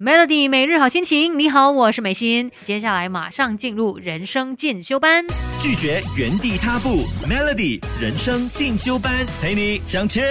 Melody 每日好心情，你好，我是美心。接下来马上进入人生进修班，拒绝原地踏步。Melody 人生进修班，陪你向前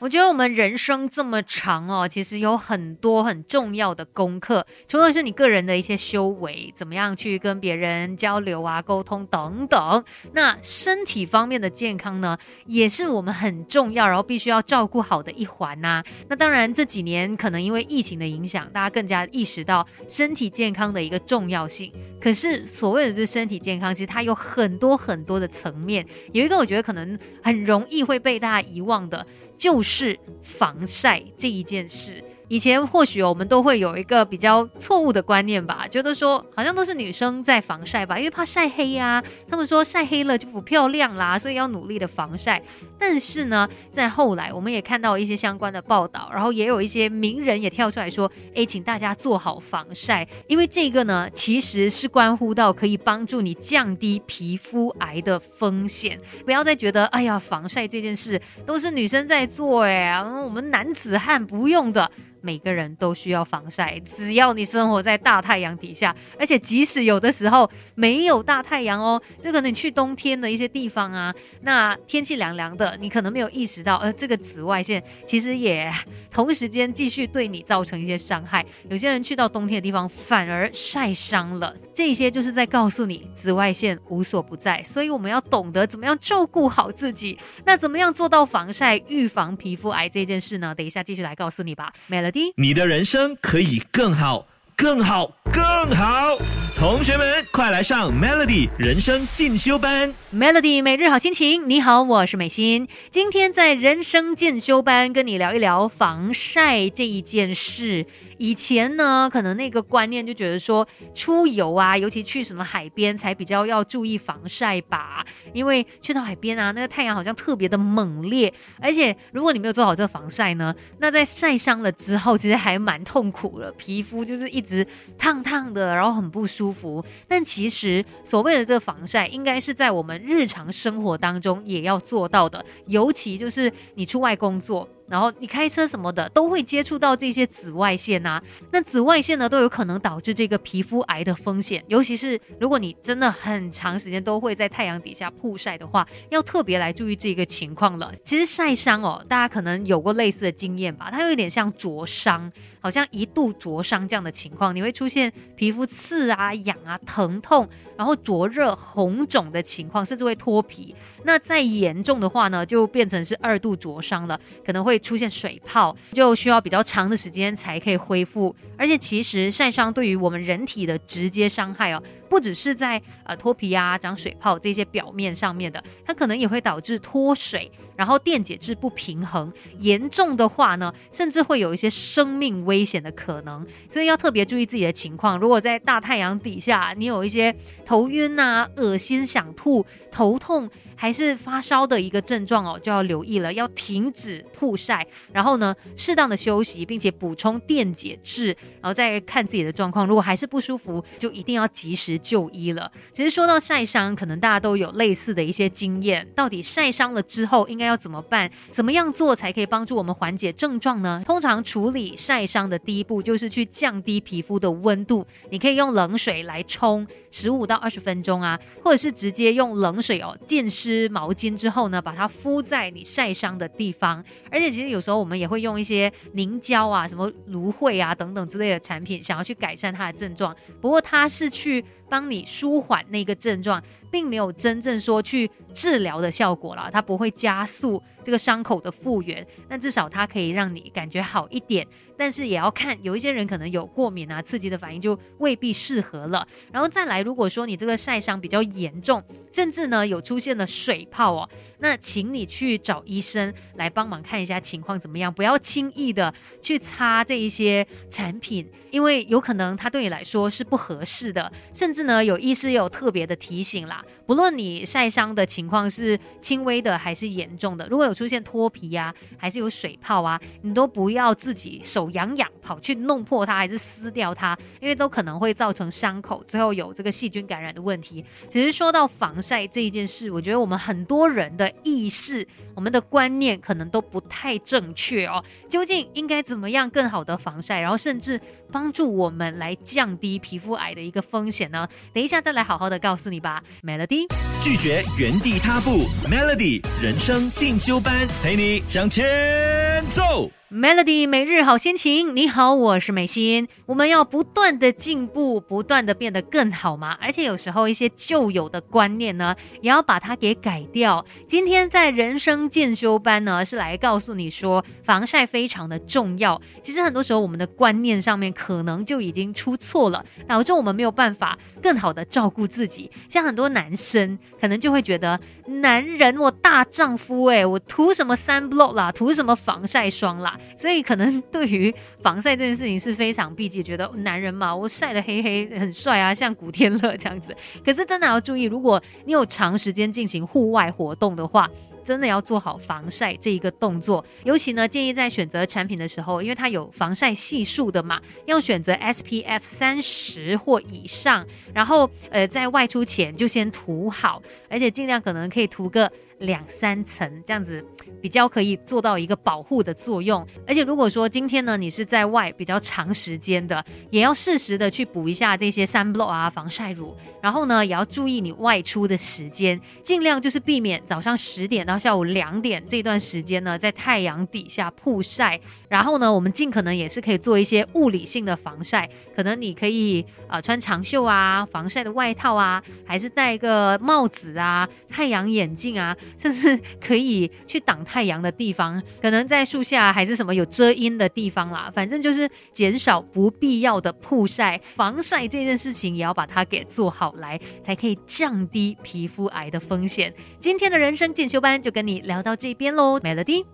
我觉得我们人生这么长哦，其实有很多很重要的功课，除了是你个人的一些修为，怎么样去跟别人交流啊、沟通等等，那身体方面的健康呢，也是我们很重要，然后必须要照顾好的一环呐。那当然这几年可能因为疫情的。影响大家更加意识到身体健康的一个重要性。可是所谓的这身体健康，其实它有很多很多的层面。有一个我觉得可能很容易会被大家遗忘的，就是防晒这一件事。以前或许我们都会有一个比较错误的观念吧，觉得说好像都是女生在防晒吧，因为怕晒黑呀。他们说晒黑了就不漂亮啦，所以要努力的防晒。但是呢，在后来我们也看到一些相关的报道，然后也有一些名人也跳出来说，哎，请大家做好防晒，因为这个呢其实是关乎到可以帮助你降低皮肤癌的风险。不要再觉得哎呀，防晒这件事都是女生在做，哎，我们男子汉不用的。每个人都需要防晒，只要你生活在大太阳底下，而且即使有的时候没有大太阳哦，就可能你去冬天的一些地方啊，那天气凉凉的，你可能没有意识到，呃，这个紫外线其实也同时间继续对你造成一些伤害。有些人去到冬天的地方反而晒伤了，这些就是在告诉你紫外线无所不在，所以我们要懂得怎么样照顾好自己。那怎么样做到防晒预防皮肤癌这件事呢？等一下继续来告诉你吧没了你的人生可以更好，更好，更好。同学们，快来上 Melody 人生进修班。Melody 每日好心情，你好，我是美心。今天在人生进修班跟你聊一聊防晒这一件事。以前呢，可能那个观念就觉得说出游啊，尤其去什么海边才比较要注意防晒吧，因为去到海边啊，那个太阳好像特别的猛烈，而且如果你没有做好这个防晒呢，那在晒伤了之后，其实还蛮痛苦的，皮肤就是一直烫烫的，然后很不舒服。但其实所谓的这个防晒，应该是在我们日常生活当中也要做到的，尤其就是你出外工作。然后你开车什么的都会接触到这些紫外线呐，那紫外线呢都有可能导致这个皮肤癌的风险，尤其是如果你真的很长时间都会在太阳底下曝晒的话，要特别来注意这个情况了。其实晒伤哦，大家可能有过类似的经验吧，它有点像灼伤，好像一度灼伤这样的情况，你会出现皮肤刺啊、痒啊、疼痛，然后灼热、红肿的情况，甚至会脱皮。那再严重的话呢，就变成是二度灼伤了，可能会会出现水泡，就需要比较长的时间才可以恢复。而且其实晒伤对于我们人体的直接伤害哦，不只是在呃脱皮啊、长水泡这些表面上面的，它可能也会导致脱水，然后电解质不平衡，严重的话呢，甚至会有一些生命危险的可能。所以要特别注意自己的情况。如果在大太阳底下，你有一些头晕啊、恶心、想吐、头痛。还是发烧的一个症状哦，就要留意了，要停止曝晒，然后呢，适当的休息，并且补充电解质，然后再看自己的状况。如果还是不舒服，就一定要及时就医了。其实说到晒伤，可能大家都有类似的一些经验。到底晒伤了之后应该要怎么办？怎么样做才可以帮助我们缓解症状呢？通常处理晒伤的第一步就是去降低皮肤的温度。你可以用冷水来冲十五到二十分钟啊，或者是直接用冷水哦浸湿。湿毛巾之后呢，把它敷在你晒伤的地方。而且其实有时候我们也会用一些凝胶啊、什么芦荟啊等等之类的产品，想要去改善它的症状。不过它是去帮你舒缓那个症状，并没有真正说去治疗的效果了。它不会加速这个伤口的复原，那至少它可以让你感觉好一点。但是也要看，有一些人可能有过敏啊、刺激的反应，就未必适合了。然后再来，如果说你这个晒伤比较严重，甚至呢有出现了水泡哦，那请你去找医生来帮忙看一下情况怎么样，不要轻易的去擦这一些产品，因为有可能它对你来说是不合适的，甚至呢，有医师有特别的提醒啦，不论你晒伤的情况是轻微的还是严重的，如果有出现脱皮啊，还是有水泡啊，你都不要自己手痒痒跑去弄破它，还是撕掉它，因为都可能会造成伤口，最后有这个细菌感染的问题。其实说到防晒这一件事，我觉得我们很多人的意识、我们的观念可能都不太正确哦。究竟应该怎么样更好的防晒，然后甚至帮助我们来降低皮肤癌的一个风险呢？等一下再来好好的告诉你吧，Melody。拒绝原地踏步，Melody 人生进修班陪你向前。奏。Melody 每日好心情，你好，我是美心。我们要不断的进步，不断的变得更好嘛。而且有时候一些旧有的观念呢，也要把它给改掉。今天在人生进修班呢，是来告诉你说，防晒非常的重要。其实很多时候我们的观念上面可能就已经出错了，导致我们没有办法更好的照顾自己。像很多男生可能就会觉得，男人我大丈夫诶，我涂什么三 block 啦，涂什么防晒晒霜啦。所以可能对于防晒这件事情是非常避忌，觉得男人嘛，我晒得黑黑很帅啊，像古天乐这样子。可是真的要注意，如果你有长时间进行户外活动的话，真的要做好防晒这一个动作。尤其呢，建议在选择产品的时候，因为它有防晒系数的嘛，要选择 SPF 三十或以上。然后呃，在外出前就先涂好，而且尽量可能可以涂个。两三层这样子比较可以做到一个保护的作用，而且如果说今天呢你是在外比较长时间的，也要适时的去补一下这些 sunblock 啊防晒乳，然后呢也要注意你外出的时间，尽量就是避免早上十点到下午两点这段时间呢在太阳底下曝晒，然后呢我们尽可能也是可以做一些物理性的防晒，可能你可以呃穿长袖啊防晒的外套啊，还是戴一个帽子啊太阳眼镜啊。甚至可以去挡太阳的地方，可能在树下还是什么有遮阴的地方啦。反正就是减少不必要的曝晒，防晒这件事情也要把它给做好来，才可以降低皮肤癌的风险。今天的人生进修班就跟你聊到这边喽，Melody。